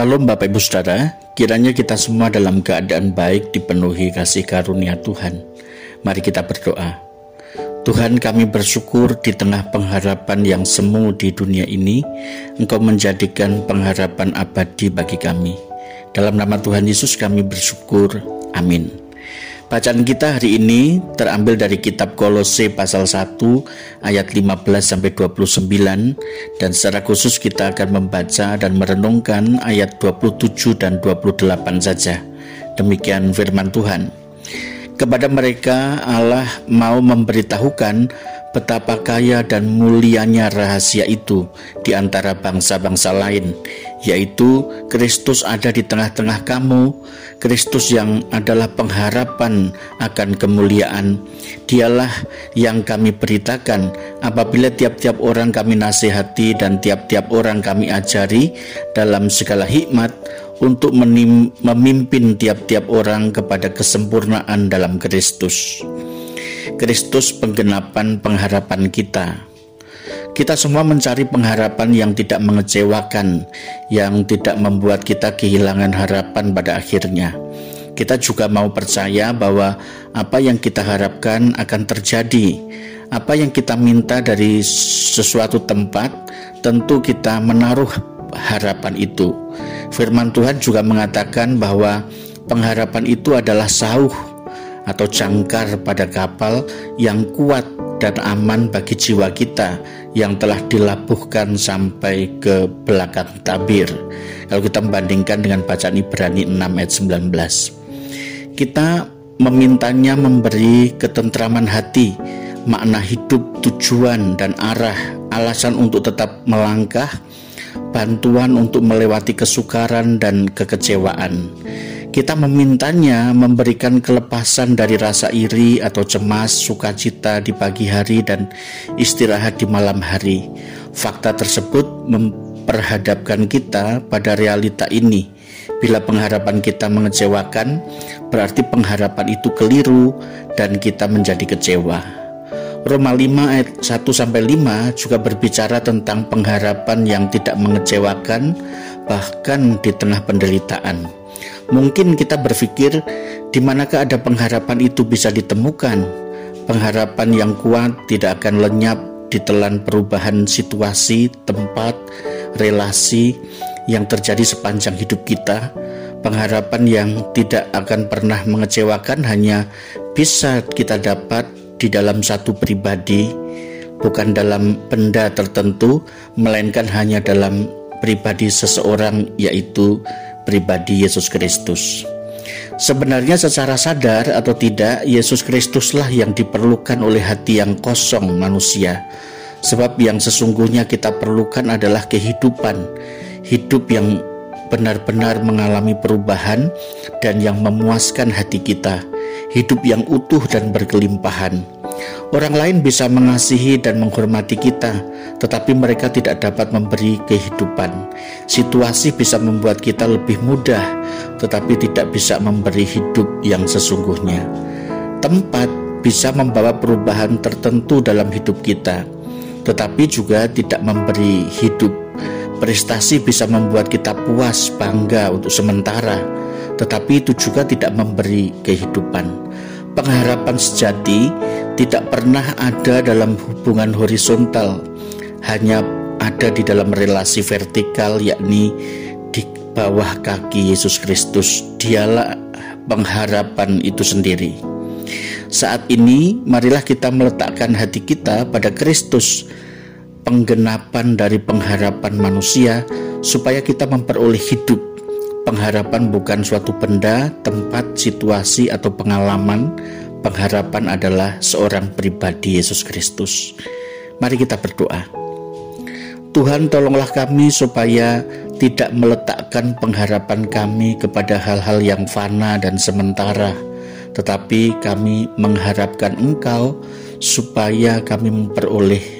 Salam Bapak Ibu Saudara, kiranya kita semua dalam keadaan baik dipenuhi kasih karunia Tuhan. Mari kita berdoa. Tuhan kami bersyukur di tengah pengharapan yang semu di dunia ini, Engkau menjadikan pengharapan abadi bagi kami. Dalam nama Tuhan Yesus kami bersyukur. Amin. Bacaan kita hari ini terambil dari kitab Kolose pasal 1 ayat 15 sampai 29 dan secara khusus kita akan membaca dan merenungkan ayat 27 dan 28 saja. Demikian firman Tuhan. Kepada mereka Allah mau memberitahukan betapa kaya dan mulianya rahasia itu di antara bangsa-bangsa lain, yaitu Kristus ada di tengah-tengah kamu, Kristus yang adalah pengharapan akan kemuliaan. Dialah yang kami beritakan apabila tiap-tiap orang kami nasihati dan tiap-tiap orang kami ajari dalam segala hikmat untuk memimpin tiap-tiap orang kepada kesempurnaan dalam Kristus. Kristus penggenapan pengharapan kita. Kita semua mencari pengharapan yang tidak mengecewakan, yang tidak membuat kita kehilangan harapan pada akhirnya. Kita juga mau percaya bahwa apa yang kita harapkan akan terjadi. Apa yang kita minta dari sesuatu tempat, tentu kita menaruh harapan itu. Firman Tuhan juga mengatakan bahwa pengharapan itu adalah sauh atau jangkar pada kapal yang kuat dan aman bagi jiwa kita yang telah dilabuhkan sampai ke belakang tabir. Kalau kita membandingkan dengan bacaan Ibrani 6 ayat 19. Kita memintanya memberi ketentraman hati, makna hidup, tujuan dan arah, alasan untuk tetap melangkah, bantuan untuk melewati kesukaran dan kekecewaan kita memintanya memberikan kelepasan dari rasa iri atau cemas, sukacita di pagi hari dan istirahat di malam hari. Fakta tersebut memperhadapkan kita pada realita ini. Bila pengharapan kita mengecewakan, berarti pengharapan itu keliru dan kita menjadi kecewa. Roma 5 ayat 1 sampai 5 juga berbicara tentang pengharapan yang tidak mengecewakan bahkan di tengah penderitaan. Mungkin kita berpikir di manakah ada pengharapan itu bisa ditemukan. Pengharapan yang kuat tidak akan lenyap ditelan perubahan situasi, tempat, relasi yang terjadi sepanjang hidup kita. Pengharapan yang tidak akan pernah mengecewakan hanya bisa kita dapat di dalam satu pribadi, bukan dalam benda tertentu, melainkan hanya dalam pribadi seseorang, yaitu pribadi Yesus Kristus. Sebenarnya secara sadar atau tidak, Yesus Kristuslah yang diperlukan oleh hati yang kosong manusia. Sebab yang sesungguhnya kita perlukan adalah kehidupan, hidup yang benar-benar mengalami perubahan dan yang memuaskan hati kita, hidup yang utuh dan berkelimpahan. Orang lain bisa mengasihi dan menghormati kita, tetapi mereka tidak dapat memberi kehidupan. Situasi bisa membuat kita lebih mudah, tetapi tidak bisa memberi hidup yang sesungguhnya. Tempat bisa membawa perubahan tertentu dalam hidup kita, tetapi juga tidak memberi hidup. Prestasi bisa membuat kita puas, bangga untuk sementara, tetapi itu juga tidak memberi kehidupan. Pengharapan sejati tidak pernah ada dalam hubungan horizontal, hanya ada di dalam relasi vertikal, yakni di bawah kaki Yesus Kristus. Dialah pengharapan itu sendiri. Saat ini, marilah kita meletakkan hati kita pada Kristus, penggenapan dari pengharapan manusia, supaya kita memperoleh hidup. Pengharapan bukan suatu benda, tempat, situasi, atau pengalaman, pengharapan adalah seorang pribadi Yesus Kristus. Mari kita berdoa. Tuhan tolonglah kami supaya tidak meletakkan pengharapan kami kepada hal-hal yang fana dan sementara, tetapi kami mengharapkan Engkau supaya kami memperoleh